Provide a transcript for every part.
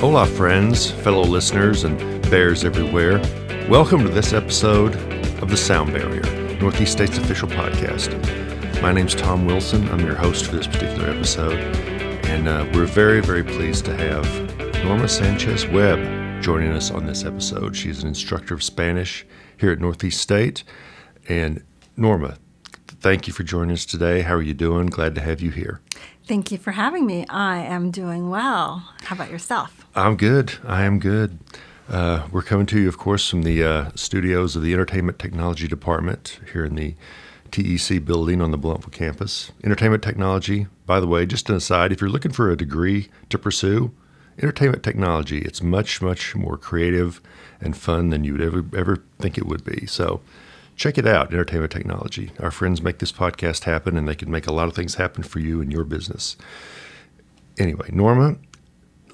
Hola, friends, fellow listeners, and bears everywhere. Welcome to this episode of The Sound Barrier, Northeast State's official podcast. My name's Tom Wilson. I'm your host for this particular episode, and uh, we're very, very pleased to have Norma Sanchez Webb joining us on this episode. She's an instructor of Spanish here at Northeast State. And Norma, thank you for joining us today. How are you doing? Glad to have you here. Thank you for having me. I am doing well. How about yourself? I'm good. I am good. Uh, we're coming to you, of course, from the uh, studios of the Entertainment Technology Department here in the TEC building on the Blountville campus. Entertainment technology, by the way, just an aside, if you're looking for a degree to pursue, entertainment technology, it's much, much more creative and fun than you would ever, ever think it would be. So check it out, entertainment technology. Our friends make this podcast happen, and they can make a lot of things happen for you and your business. Anyway, Norma,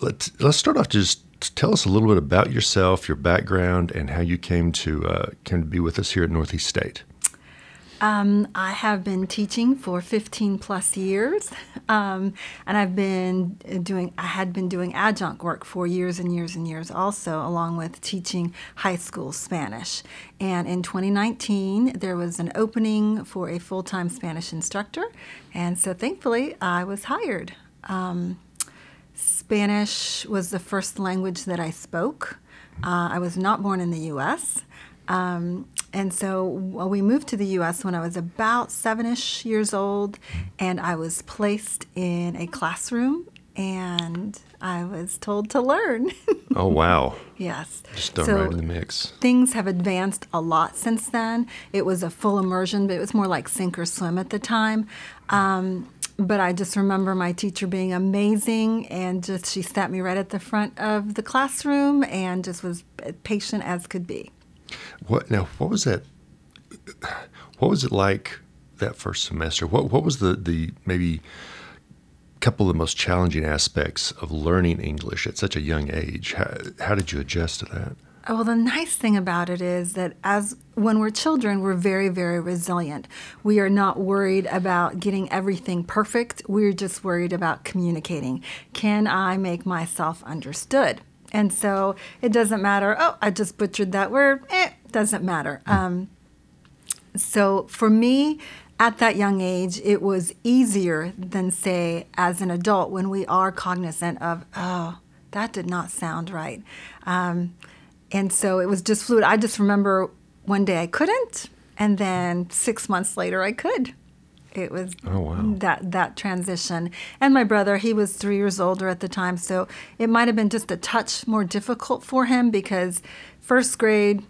let's let's start off. Just tell us a little bit about yourself, your background, and how you came to uh, came to be with us here at Northeast State. Um, I have been teaching for 15 plus years, um, and I've been doing. I had been doing adjunct work for years and years and years, also along with teaching high school Spanish. And in 2019, there was an opening for a full time Spanish instructor, and so thankfully, I was hired. Um, Spanish was the first language that I spoke. Uh, I was not born in the U.S. Um, and so well, we moved to the U.S. when I was about seven-ish years old, and I was placed in a classroom, and I was told to learn. oh wow! yes, just thrown so right in the mix. Things have advanced a lot since then. It was a full immersion, but it was more like sink or swim at the time. Um, but I just remember my teacher being amazing and just she sat me right at the front of the classroom and just was patient as could be. What now? What was that? What was it like that first semester? What what was the the maybe couple of the most challenging aspects of learning English at such a young age? How, how did you adjust to that? Well, the nice thing about it is that as when we're children, we're very, very resilient. We are not worried about getting everything perfect. We're just worried about communicating. Can I make myself understood? And so it doesn't matter, oh, I just butchered that word. Eh, doesn't matter. Um, so for me, at that young age, it was easier than, say, as an adult when we are cognizant of, oh, that did not sound right. Um, and so it was just fluid. I just remember one day I couldn't, and then six months later I could. It was oh, wow. that that transition. And my brother, he was three years older at the time, so it might have been just a touch more difficult for him because first grade,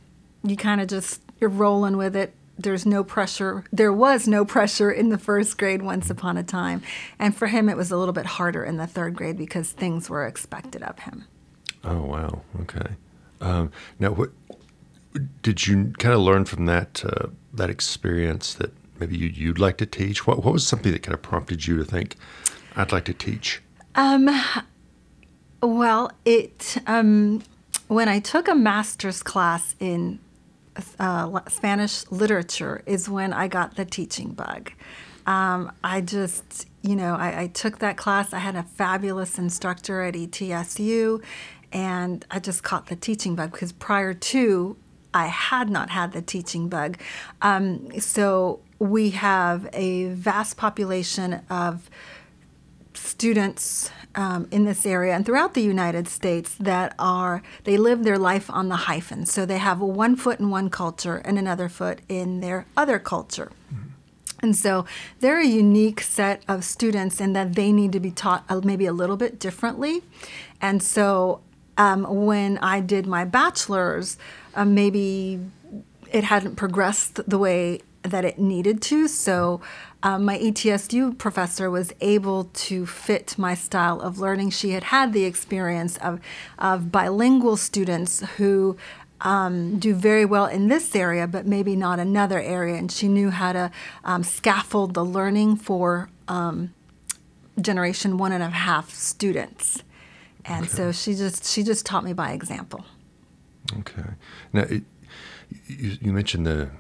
you kind of just you're rolling with it. There's no pressure. There was no pressure in the first grade once upon a time, and for him it was a little bit harder in the third grade because things were expected of him. Oh wow. Okay. Um, now, what did you kind of learn from that uh, that experience that maybe you, you'd like to teach? What, what was something that kind of prompted you to think, I'd like to teach? Um, well, it um, when I took a master's class in uh, Spanish literature is when I got the teaching bug. Um, I just, you know, I, I, took that class. I had a fabulous instructor at ETSU, and I just caught the teaching bug because prior to I had not had the teaching bug. Um, so we have a vast population of students um, in this area and throughout the United States that are they live their life on the hyphen. So they have one foot in one culture and another foot in their other culture. Mm-hmm. And so they're a unique set of students in that they need to be taught maybe a little bit differently. And so um, when I did my bachelor's, um, maybe it hadn't progressed the way that it needed to. So um, my ETSU professor was able to fit my style of learning. She had had the experience of, of bilingual students who um, do very well in this area, but maybe not another area. And she knew how to um, scaffold the learning for um, generation one and a half students. And okay. so she just she just taught me by example. Okay. Now, it, you, you, mentioned the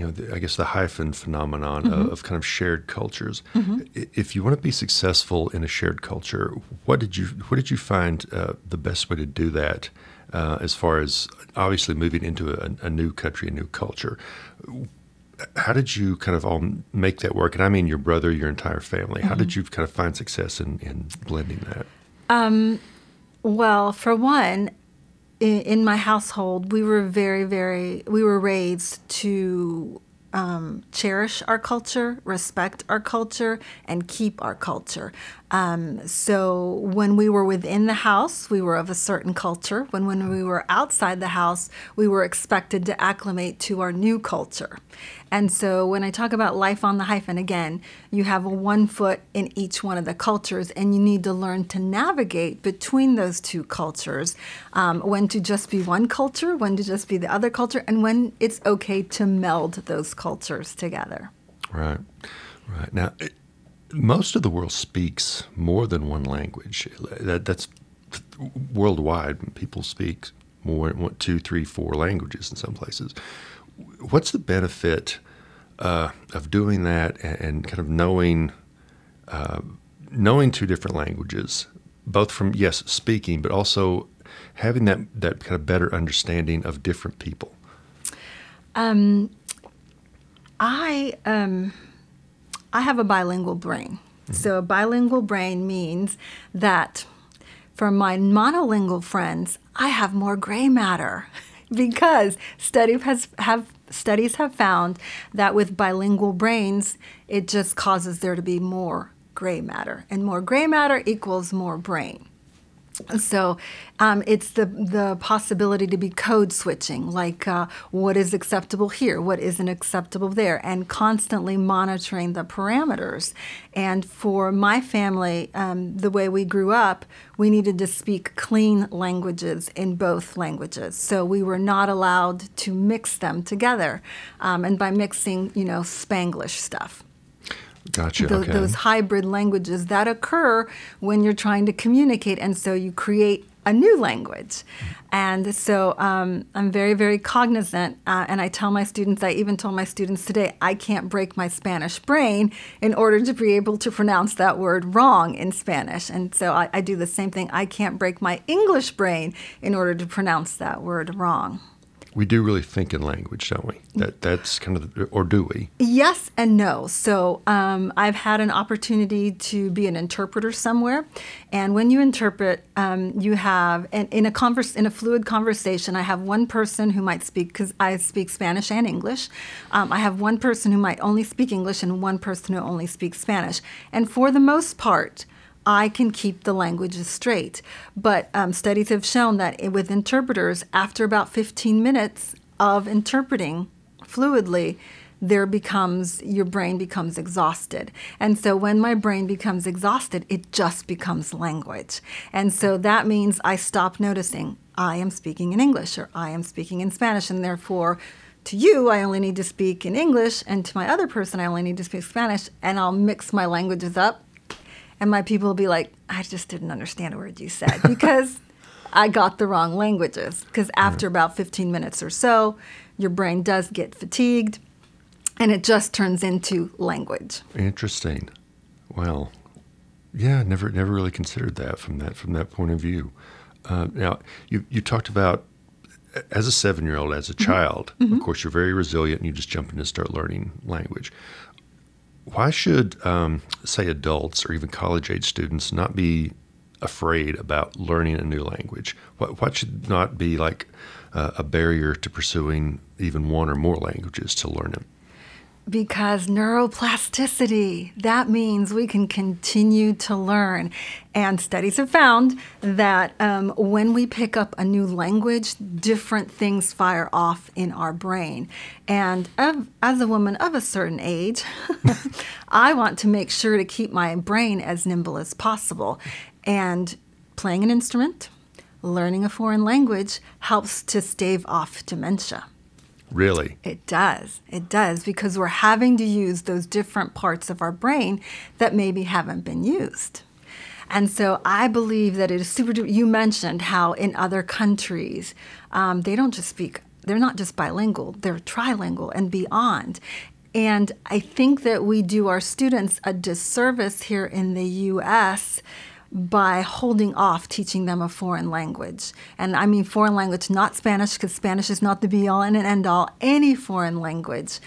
you know, the, I guess the hyphen phenomenon mm-hmm. of, of, kind of shared cultures. Mm-hmm. If you want to be successful in a shared culture, what did you what did you find uh, the best way to do that? Uh, as far as obviously moving into a, a, new country, a new culture, how did you kind of all make that work? And I mean your brother, your entire family. How mm-hmm. did you kind of find success in, in blending that? Um, well, for one, in, my household, we were very, very, we were raised to um, cherish our culture, respect our culture, and keep our culture. Um, so when we were within the house, we were of a certain culture. When when we were outside the house, we were expected to acclimate to our new culture. And so when I talk about life on the hyphen, again, you have one foot in each one of the cultures, and you need to learn to navigate between those two cultures. Um, when to just be one culture, when to just be the other culture, and when it's okay to meld those cultures together. Right, right. Now, most of the world speaks more than one language. That, that's worldwide. People speak more, two, three, four languages in some places what's the benefit uh, of doing that and, and, kind of knowing uh, knowing two different languages, both from yes speaking, but also having that that kind of better understanding of different people? Um, I um, I have a bilingual brain. Mm-hmm. So a bilingual brain means that for my monolingual friends, I have more gray matter. because study has have studies have found that with bilingual brains, it just causes there to be more gray matter, and more gray matter equals more brain. So um, it's the the possibility to be code switching, like uh, what is acceptable here, what isn't acceptable there, and constantly monitoring the parameters. And for my family, um, the way we grew up, we needed to speak clean languages in both languages. So we were not allowed to mix them together, um, and by mixing, you know, Spanglish stuff. Gotcha. The, okay. Those hybrid languages that occur when you're trying to communicate, and so you create a new language. And so um, I'm very, very cognizant. Uh, and I tell my students, I even told my students today, I can't break my Spanish brain in order to be able to pronounce that word wrong in Spanish. And so I, I do the same thing. I can't break my English brain in order to pronounce that word wrong we do really think in language, don't we? That that's kind of, the, or do we? Yes and no. So um, I've had an opportunity to be an interpreter somewhere, and when you interpret, um, you have in a converse in a fluid conversation. I have one person who might speak because I speak Spanish and English. Um, I have one person who might only speak English and one person who only speaks Spanish, and for the most part. I can keep the languages straight. But um, studies have shown that with interpreters, after about 15 minutes of interpreting fluidly, there becomes your brain becomes exhausted. And so when my brain becomes exhausted it just becomes language. And so that means i stop noticing i am speaking in english or i am speaking in spanish. And therefore to you i only need to speak in english. And to my other person i only need to speak spanish. And i'll mix my languages up and my people will be like, I just didn't understand a word you said because I got the wrong languages. Because after right. about 15 minutes or so, your brain does get fatigued and it just turns into language. Interesting. Well, yeah, never never really considered that from that from that point of view. Uh, now, you you talked about as a seven year old, as a mm-hmm. child. Mm-hmm. Of course, you're very resilient, and you just jump in and start learning language why should, um, say, adults or even college age students not be afraid about learning a new language? What, what should not be like uh, a barrier to pursuing even one or more languages to learn them? Because neuroplasticity, that means we can continue to learn. And studies have found that um, when we pick up a new language, different things fire off in our brain. And of, as a woman of a certain age, I want to make sure to keep my brain as nimble as possible. And playing an instrument, learning a foreign language helps to stave off dementia. Really? It does. It does because we're having to use those different parts of our brain that maybe haven't been used. And so I believe that it is super. You mentioned how in other countries um, they don't just speak they're not just bilingual, they're trilingual and beyond. And I think that we do our students a disservice here in the US by holding off teaching them a foreign language. And I mean foreign language, not Spanish, because Spanish is not the be all and an end all, any foreign language,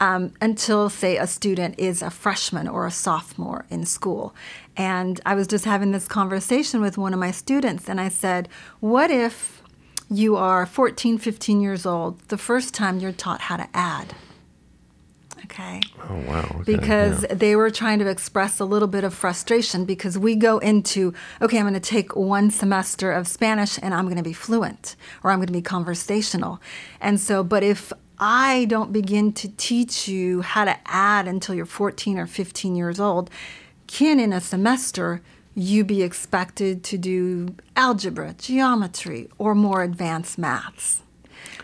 um, until, say, a student is a freshman or a sophomore in school. And I was just having this conversation with one of my students, and I said, What if you are 14, 15 years old, the first time you're taught how to add? Okay. Oh, wow. Okay, because yeah. they were trying to express a little bit of frustration because we go into, okay, I'm going to take one semester of Spanish and I'm going to be fluent or I'm going to be conversational. And so, but if I don't begin to teach you how to add until you're 14 or 15 years old, can in a semester you be expected to do algebra, geometry, or more advanced maths?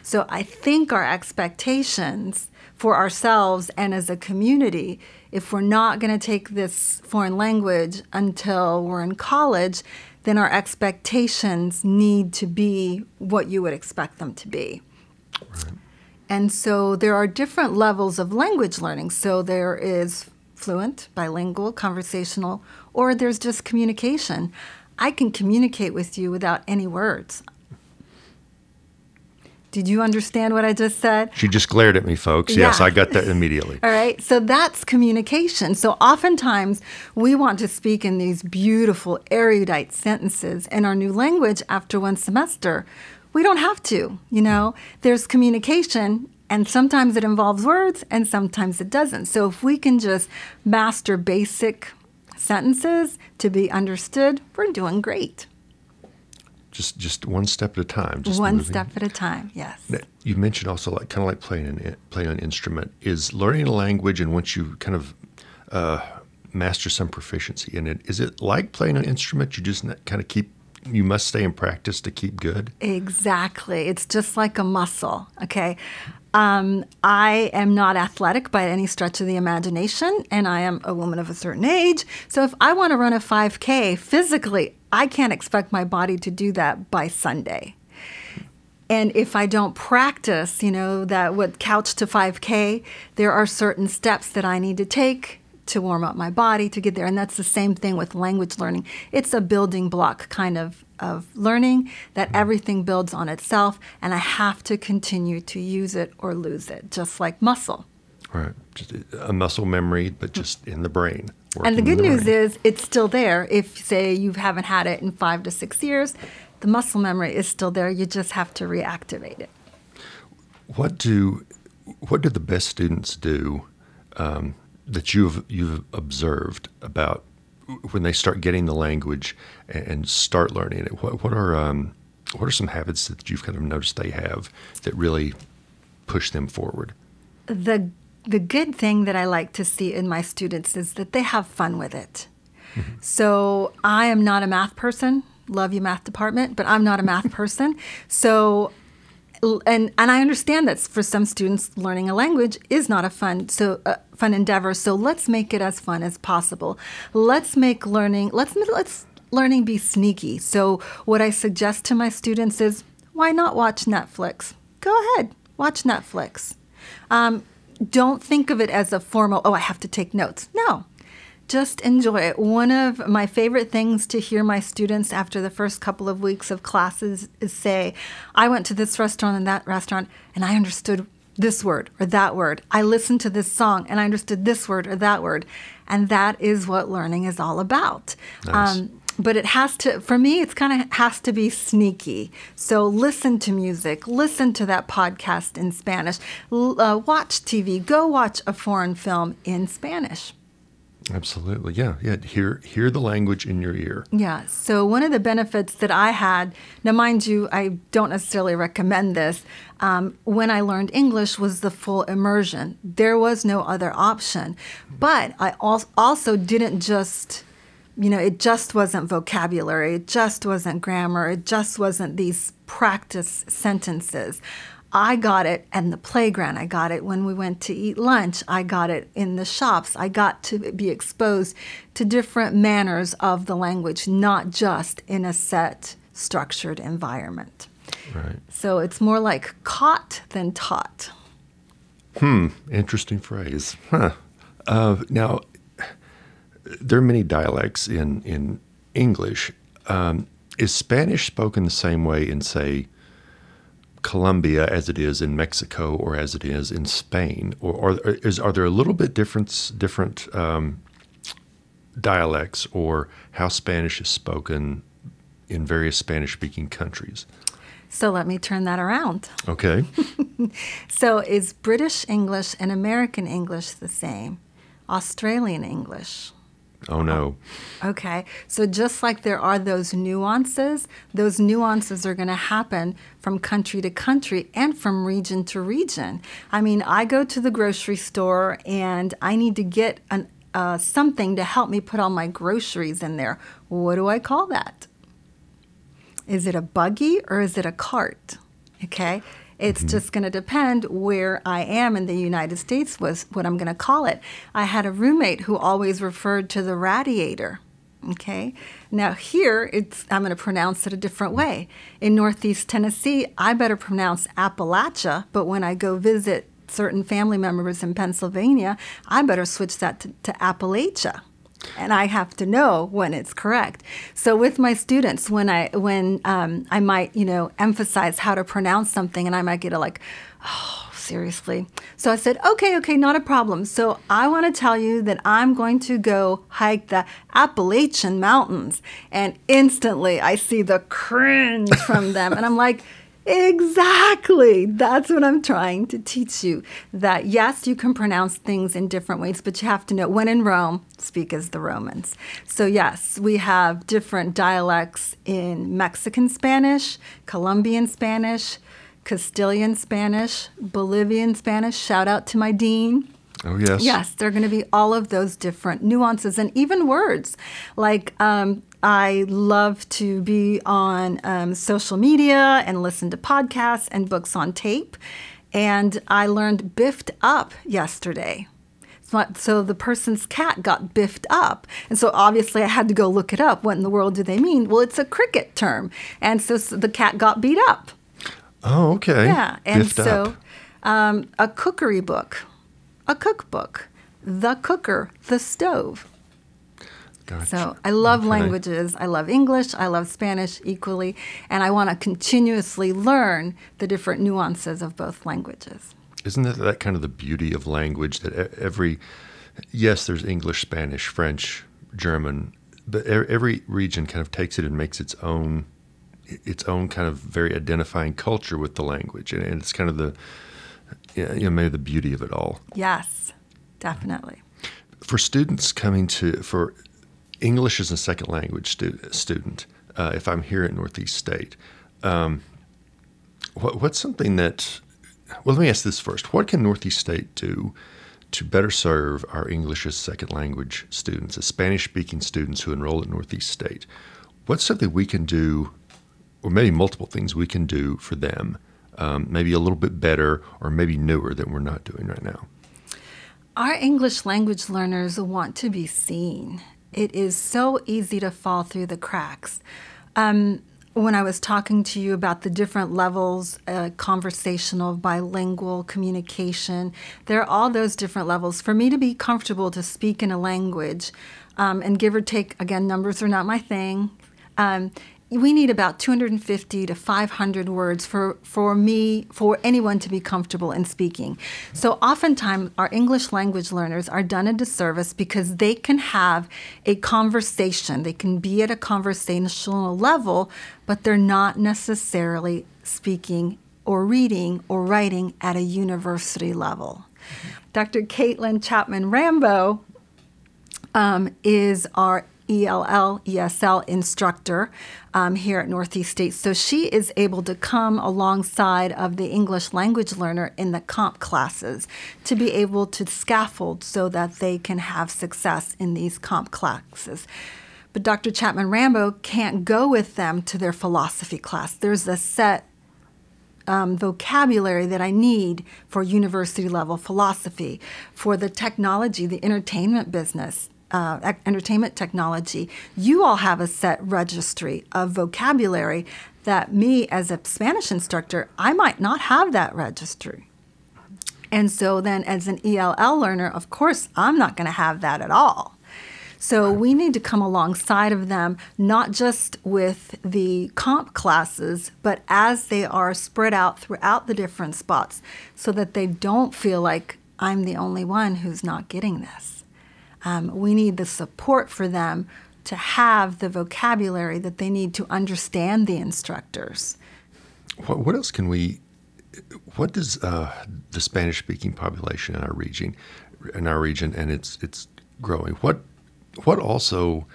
So I think our expectations for ourselves and as a community, if we're not going to take this foreign language until we're in college, then our expectations need to be what you would expect them to be. Right. And so there are different levels of language learning. So there is fluent, bilingual, conversational, or there's just communication. I can communicate with you without any words. Did you understand what I just said? She just glared at me, folks. Yes, I got that immediately. All right. So that's communication. So oftentimes we want to speak in these beautiful, erudite sentences in our new language after one semester. We don't have to, you know, there's communication. And sometimes it involves words and sometimes it doesn't. So if we can just master basic sentences to be understood, we're doing great. Just just one step at a time. Just One moving. step at a time. Yes. You mentioned also like kind of like playing an playing an instrument is learning a language, and once you kind of uh, master some proficiency in it, is it like playing an instrument? You just kind of keep you must stay in practice to keep good. Exactly. It's just like a muscle. Okay. Um, I am not athletic by any stretch of the imagination, and I am a woman of a certain age. So if I want to run a 5K physically, I can't expect my body to do that by Sunday. And if I don't practice, you know, that what couch to 5K, there are certain steps that I need to take to warm up my body to get there. And that's the same thing with language learning. It's a building block kind of, of learning that everything builds on itself, and I have to continue to use it or lose it, just like muscle. Right. Just a muscle memory, but just in the brain. And the good in news brain. is it's still there. If, say, you haven't had it in five to six years, the muscle memory is still there. You just have to reactivate it. What do what do the best students do um, that you've you've observed about when they start getting the language and, start learning it? What what are um, what are some habits that you've kind of noticed they have that really push them forward? the the good thing that I like to see in my students is that they have fun with it. So I am not a math person. Love you, math department, but I'm not a math person. So and and I understand that for some students, learning a language is not a fun so uh, fun endeavor. So let's make it as fun as possible. Let's make learning let's let's learning be sneaky. So what I suggest to my students is why not watch Netflix? Go ahead, watch Netflix. Um, don't think of it as a formal. Oh, I have to take notes. No. Just enjoy it. One of my favorite things to hear my students after the first couple of weeks of classes is say, I went to this restaurant and that restaurant and I understood this word or that word. I listened to this song and I understood this word or that word. And that is what learning is all about. Nice. but it has to, for me, it's kind of has to be sneaky. So listen to music, listen to that podcast in Spanish, l- uh, watch TV, go watch a foreign film in Spanish. Absolutely, yeah, yeah. Hear hear the language in your ear. Yeah. So one of the benefits that I had, now mind you, I don't necessarily recommend this. Um, when I learned English, was the full immersion. There was no other option. But I al- also didn't just, you know, it just wasn't vocabulary. It just wasn't grammar. It just wasn't these practice sentences. I got it in the playground. I got it when we went to eat lunch. I got it in the shops. I got to be exposed to different manners of the language, not just in a set, structured environment. Right. So it's more like caught than taught. Hmm. Interesting phrase. Huh. Uh, now, there are many dialects in in English. Um, is Spanish spoken the same way in, say, Colombia as it is in Mexico or as it is in Spain, or, or is are there a little bit difference different um, dialects or how Spanish is spoken in various Spanish-speaking countries? So let me turn that around. Okay. So is British English and American English the same? Australian English? Oh no. Okay, so just like there are those nuances, those nuances are going to happen from country to country and from region to region. I mean, I go to the grocery store and I need to get an, uh, something to help me put all my groceries in there. What do I call that? Is it a buggy or is it a cart? Okay. It's mm-hmm. just going to depend where I am in the United States was what I'm going to call it. I had a roommate who always referred to the radiator. Okay. Now here it's I'm going to pronounce it a different way. In Northeast Tennessee, I better pronounce Appalachia, but when I go visit certain family members in Pennsylvania, I better switch that to, to Appalachia and I have to know when it's correct. So with my students, when I when um, I might you know emphasize how to pronounce something, and I might get a like, oh seriously. So I said, okay, okay, not a problem. So I want to tell you that I'm going to go hike the Appalachian Mountains, and instantly I see the cringe from them, and I'm like. Exactly. That's what I'm trying to teach you. That yes, you can pronounce things in different ways, but you have to know when in Rome, speak as the Romans. So, yes, we have different dialects in Mexican Spanish, Colombian Spanish, Castilian Spanish, Bolivian Spanish. Shout out to my dean. Oh yes. Yes, there are going to be all of those different nuances and even words. Like um, I love to be on um, social media and listen to podcasts and books on tape. And I learned biffed up yesterday. So, the person's cat got biffed up. And so obviously I had to go look it up. What in the world do they mean? Well, it's a cricket term. And so, so the cat got beat up. Oh, okay. Yeah. And Biffed so um, a cookery book, a cookbook, the cooker, the stove. Gotcha. So I love Okay. languages. I love English. I love Spanish equally. And I want to continuously learn the different nuances of both languages. Isn't that, that kind of the beauty of language that every, yes, there's English, Spanish, French, German, but every region kind of takes it and makes its own, its own kind of very identifying culture with the language, and, and it's kind of the, you know, maybe the beauty of it all. Yes, definitely. For students coming to for English as a second language stu- student, uh, if I'm here at Northeast State, um, what, what's something that well, let me ask this first. What can Northeast State do to better serve our English as second language students, as Spanish speaking students who enroll at Northeast State? What's something we can do, or maybe multiple things we can do for them, um, maybe a little bit better or maybe newer that we're not doing right now? Our English language learners want to be seen. It is so easy to fall through the cracks. Um, when I was talking to you about the different levels, uh, conversational, bilingual, communication, there are all those different levels. For me to be comfortable to speak in a language, um, and give or take, again, numbers are not my thing. Um, we need about 250 to 500 words for, for me, for anyone to be comfortable in speaking. So oftentimes our English language learners are done a disservice because they can have a conversation. They can be at a conversational level, but they're not necessarily speaking or reading or writing at a university level. Dr. Caitlin Chapman Rambo um, is our ELL, ESL instructor um, here at Northeast State. So she is able to come alongside of the English language learner in the comp classes to be able to scaffold so that they can have success in these comp classes. But Dr. Chapman Rambo can't go with them to their philosophy class. There's a set um, vocabulary that I need for university level philosophy, for the technology, the entertainment business, uh, entertainment technology. You all have a set registry of vocabulary that me as a Spanish instructor, I might not have that registry. And so then as an ELL learner, of course, I'm not going to have that at all. So we need to come alongside of them, not just with the comp classes, but as they are spread out throughout the different spots so that they don't feel like I'm the only one who's not getting this. Um, we need the support for them to have the vocabulary that they need to understand the instructors. What, what else can we? What does uh, the Spanish-speaking population in our region, in our region, and it's it's growing. What what also,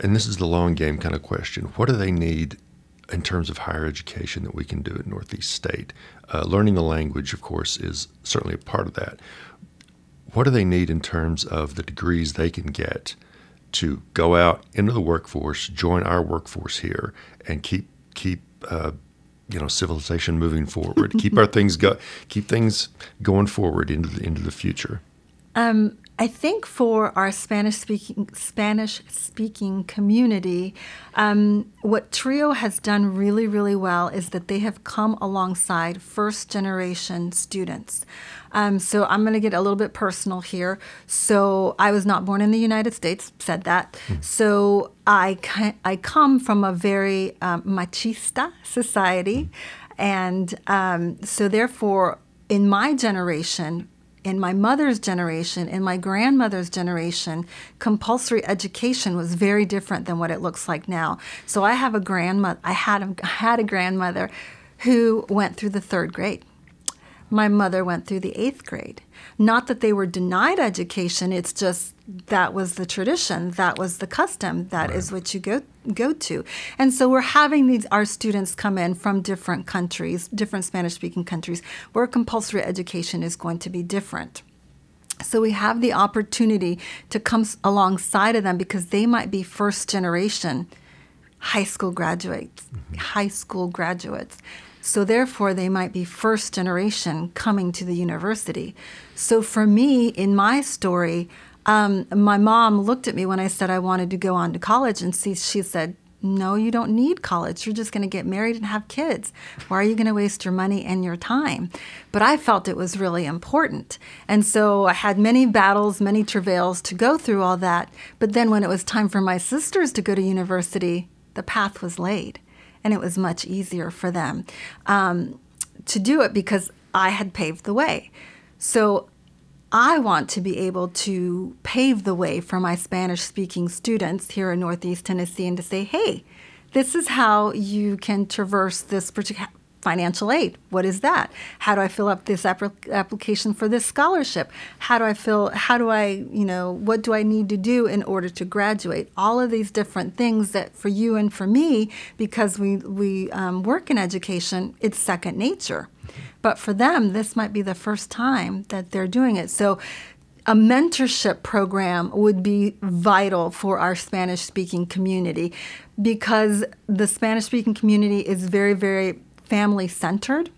and this is the long game kind of question. What do they need in terms of higher education that we can do at Northeast State? Uh, learning the language, of course, is certainly a part of that. What do they need in terms of the degrees they can get? to go out into the workforce, join our workforce here, and keep keep uh, you know civilization moving forward. keep our things go, keep things going forward into the into the future. Um, I think for our Spanish speaking Spanish speaking community, um, what Trio has done really really well is that they have come alongside first generation students. Um, so I'm going to get a little bit personal here. So I was not born in the United States. Said that. Mm. So I I come from a very um, machista society, and um, so therefore in my generation in my mother's generation, in my grandmother's generation, compulsory education was very different than what it looks like now. So I have a grandmother. I had a, had a grandmother who went through the third grade. My mother went through the eighth grade. Not that they were denied education, it's just that was the tradition, that was the custom, That right. is what you go go to. And so we're having these our students come in from different countries, different Spanish speaking countries, where compulsory education is going to be different. So we have the opportunity to come alongside of them because they might be first generation high school graduates, mm-hmm. high school graduates. So, therefore, they might be first generation coming to the university. So, for me, in my story, um, my mom looked at me when I said I wanted to go on to college, and she, she said, No, you don't need college. You're just going to get married and have kids. Why are you going to waste your money and your time? But I felt it was really important. And so I had many battles, many travails to go through all that. But then when it was time for my sisters to go to university, the path was laid and it was much easier for them um, to do it because I had paved the way. So I want to be able to pave the way for my Spanish speaking students here in Northeast Tennessee and to say, hey, this is how you can traverse this particular financial aid. What is that? How do I fill up this application for this scholarship? How do I fill how do I, you know, what do I need to do in order to graduate? All of these different things that for you and for me because we we um, work in education, it's second nature. But for them, this might be the first time that they're doing it. So a mentorship program would be vital for our Spanish speaking community because the Spanish speaking community is very, very family centered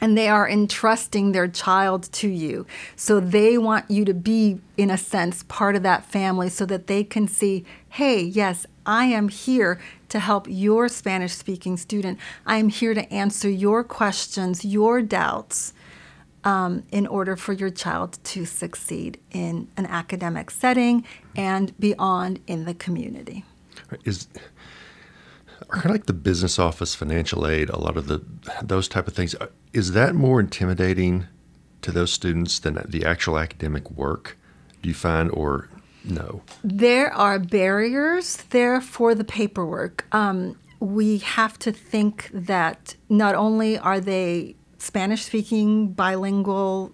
and they are entrusting their child to you. So they want you to be, in a sense, part of that family so that they can see, hey, yes, I am here to help your Spanish speaking student. I am here to answer your questions, your doubts. Um, in order for your child to succeed in an academic setting and beyond in the community. Is are kind of like the business office, financial aid, a lot of the those type of things. Is that more intimidating to those students than the actual academic work? Do you find, or no? There are barriers there for the paperwork. Um, we have to think that not only are they Spanish speaking, bilingual,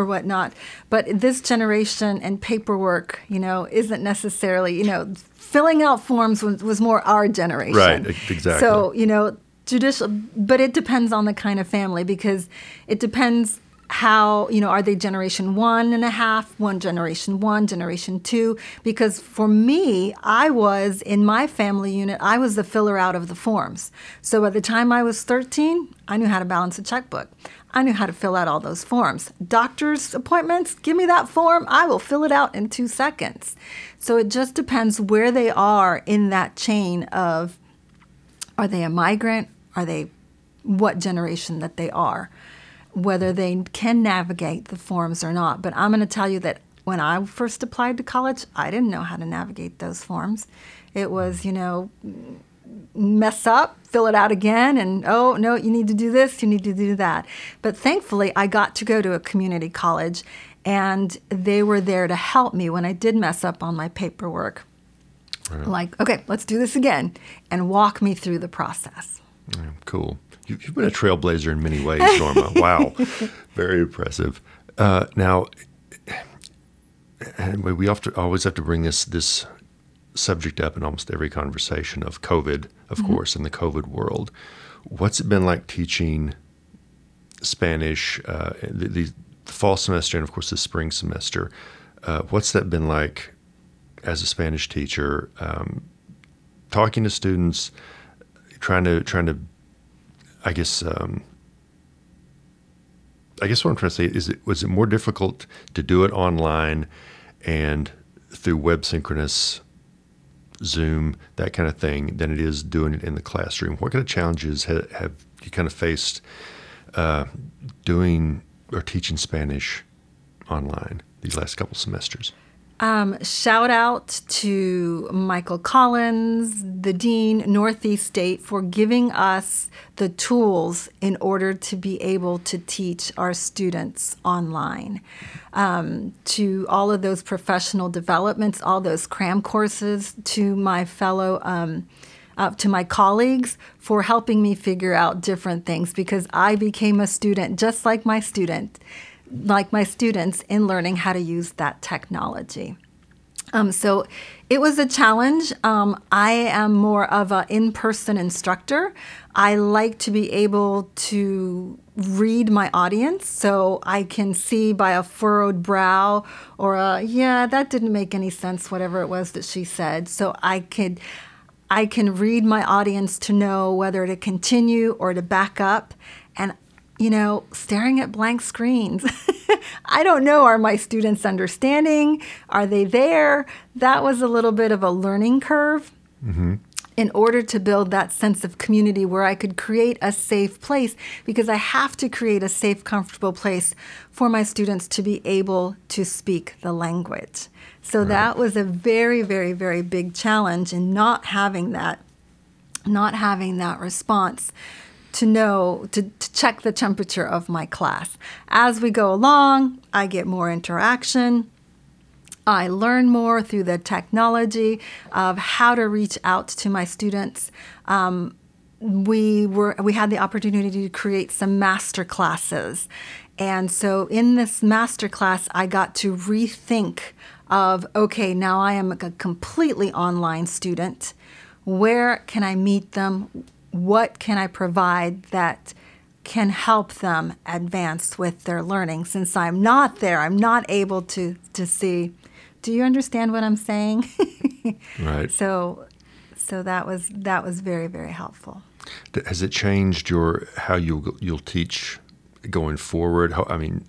or whatnot. But this generation and paperwork, you know, isn't necessarily, you know, filling out forms was, was more our generation. Right, exactly. So, you know, judicial, but it depends on the kind of family because it depends how you know are they generation one and a half one generation one generation two because for me i was in my family unit i was the filler out of the forms so by the time i was 13 i knew how to balance a checkbook I knew how to fill out all those forms. Doctor's appointments, give me that form, I will fill it out in two seconds. So it just depends where they are in that chain of Are they a migrant? Are they what generation that they are? Whether they can navigate the forms or not. But I'm going to tell you that when I first applied to college, I didn't know how to navigate those forms. It was, you know, mess up, fill it out again, and oh, no, you need to do this, you need to do that. But thankfully, I got to go to a community college, and they were there to help me when I did mess up on my paperwork. Right. Like, okay, let's do this again, and walk me through the process. Yeah, cool. You've been a trailblazer in many ways, Norma. wow. Very impressive. Uh, now, and we often always have to bring this this subject up in almost every conversation of COVID, of mm-hmm. course, in the COVID world. What's it been like teaching Spanish, uh, the, the, fall semester, and of course the spring semester? Uh, what's that been like as a Spanish teacher, um, talking to students, trying to trying to, I guess. Um, I guess what I'm trying to say is, it was it more difficult to do it online and through web synchronous Zoom, that kind of thing, than it is doing it in the classroom. What kind of challenges have, have you kind of faced uh, doing or teaching Spanish online these last couple semesters? Um, shout out to Michael Collins, the Dean, Northeast State, for giving us the tools in order to be able to teach our students online. Um, to all of those professional developments, all those cram courses, to my fellow. Um, uh, to my colleagues for helping me figure out different things because I became a student just like my student like my students in learning how to use that technology. Um, so it was a challenge. Um, I am more of an in person instructor. I like to be able to read my audience so I can see by a furrowed brow or a, yeah, that didn't make any sense, whatever it was that she said. So I could. I can read my audience to know whether to continue or to back up. And you know, staring at blank screens. I don't know, are my students understanding? Are they there? That was a little bit of a learning curve. Mm-hmm. In order to build that sense of community where I could create a safe place, because I have to create a safe, comfortable place for my students to be able to speak the language. So right. that was a very, very, very big challenge in not having that, not having that response to know, to, to check the temperature of my class. As we go along, I get more interaction. I learn more through the technology of how to reach out to my students. Um, we were we had the opportunity to create some master classes, and so in this master class, I got to rethink of okay, now I am a completely online student. Where can I meet them? What can I provide that can help them advance with their learning? Since I'm not there I'm not able to to see. Do you understand what I'm saying? Right. So so that was that was very very helpful. Has it changed your how you'll you'll teach going forward? I mean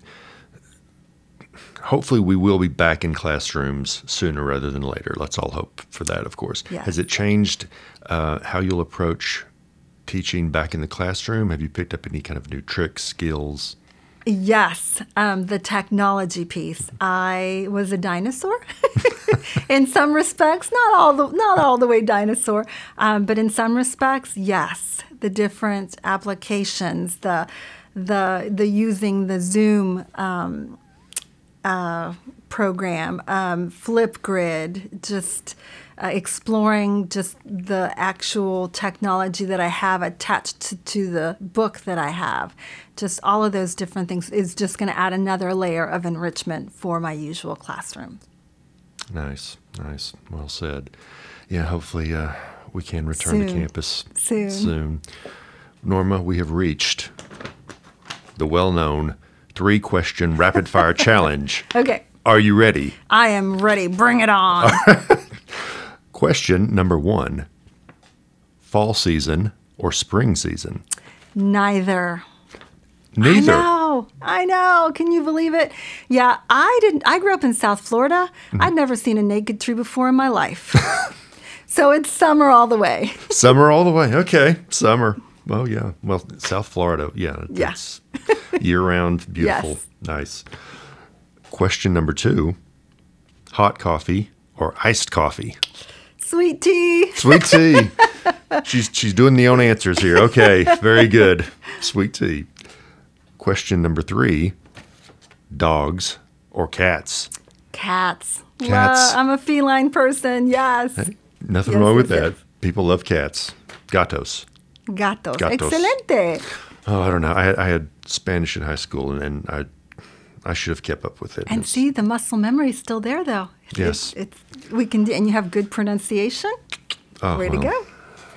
hopefully we will be back in classrooms sooner rather than later. Let's all hope for that of course. Yes. has it changed uh, how you'll approach teaching back in the classroom? Have you picked up any kind of new tricks, skills? Yes, um, the technology piece. I was a dinosaur in some respects, not all the not all the way dinosaur, um, but in some respects, yes. The different applications, the the the using the Zoom um, uh, program, um, Flipgrid, just uh, exploring just the actual technology that I have attached to, to, the book that I have. Just all of those different things is just going to add another layer of enrichment for my usual classroom. Nice, nice. Well said. Yeah, hopefully uh, we can return soon. to campus soon. soon. Norma, we have reached the well known three question rapid fire challenge. Okay. Are you ready? I am ready. Bring it on. Question number one Fall season or spring season? Neither. Neither. I know. I know. Can you believe it? Yeah, I didn't. I grew up in South Florida. Mm-hmm. I'd never seen a naked tree before in my life. So it's summer all the way. Summer all the way. Okay, summer. Oh yeah. Well, South Florida. Yeah. Yeah. Year round, beautiful, Yes. nice. Question number two: Hot coffee or iced coffee? Sweet tea. Sweet tea. she's she's doing the own answers here. Okay, very good. Sweet tea. Question number three: Dogs or cats? Cats. Cats. Love- I'm a feline person. Yes. Nothing Yes, wrong with yes, that. People love cats. Gatos. Gatos. Gatos. Excelente. Oh, I don't know. I had, I had Spanish in high school, and, and I I should have kept up with it. And It's- see, the muscle memory is still there, though. It's- Yes. It's, we can, and you have good pronunciation. oh, Way to go.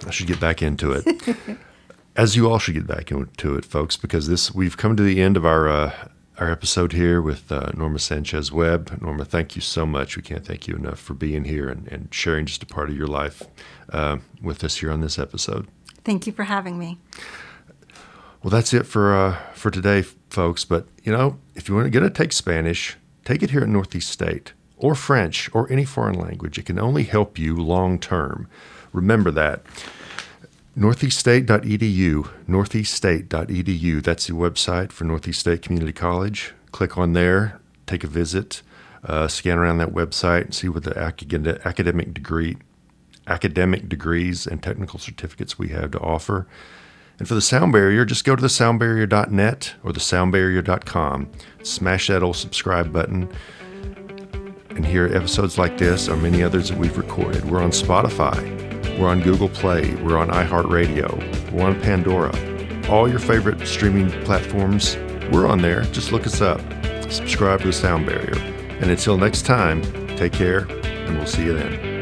I should get back into it. As you all should get back into it, folks, because this we've come to the end of our uh, our episode here with uh, Norma Sanchez Webb. Norma, thank you so much. We can't thank you enough for being here and, and sharing just a part of your life uh, with us here on this episode. Thank you for having me. Well, that's it for uh, for today, folks. But you know, if you want to get to take Spanish, take it here at Northeast State or French or any foreign language. It can only help you long term. Remember that. Northeaststate.edu, northeaststate.edu. That's the website for Northeast State Community College. Click on there, take a visit, uh, scan around that website, and see what the academic degree, academic degrees and technical certificates we have to offer. And for the sound barrier, just go to the soundbarrier.net or the soundbarrier.com. Smash that old subscribe button and hear episodes like this or many others that we've recorded. We're on Spotify, we're on Google Play, we're on iHeartRadio, we're on Pandora. All your favorite streaming platforms, we're on there. Just look us up. Subscribe to the Sound Barrier. And until next time, take care, and we'll see you then.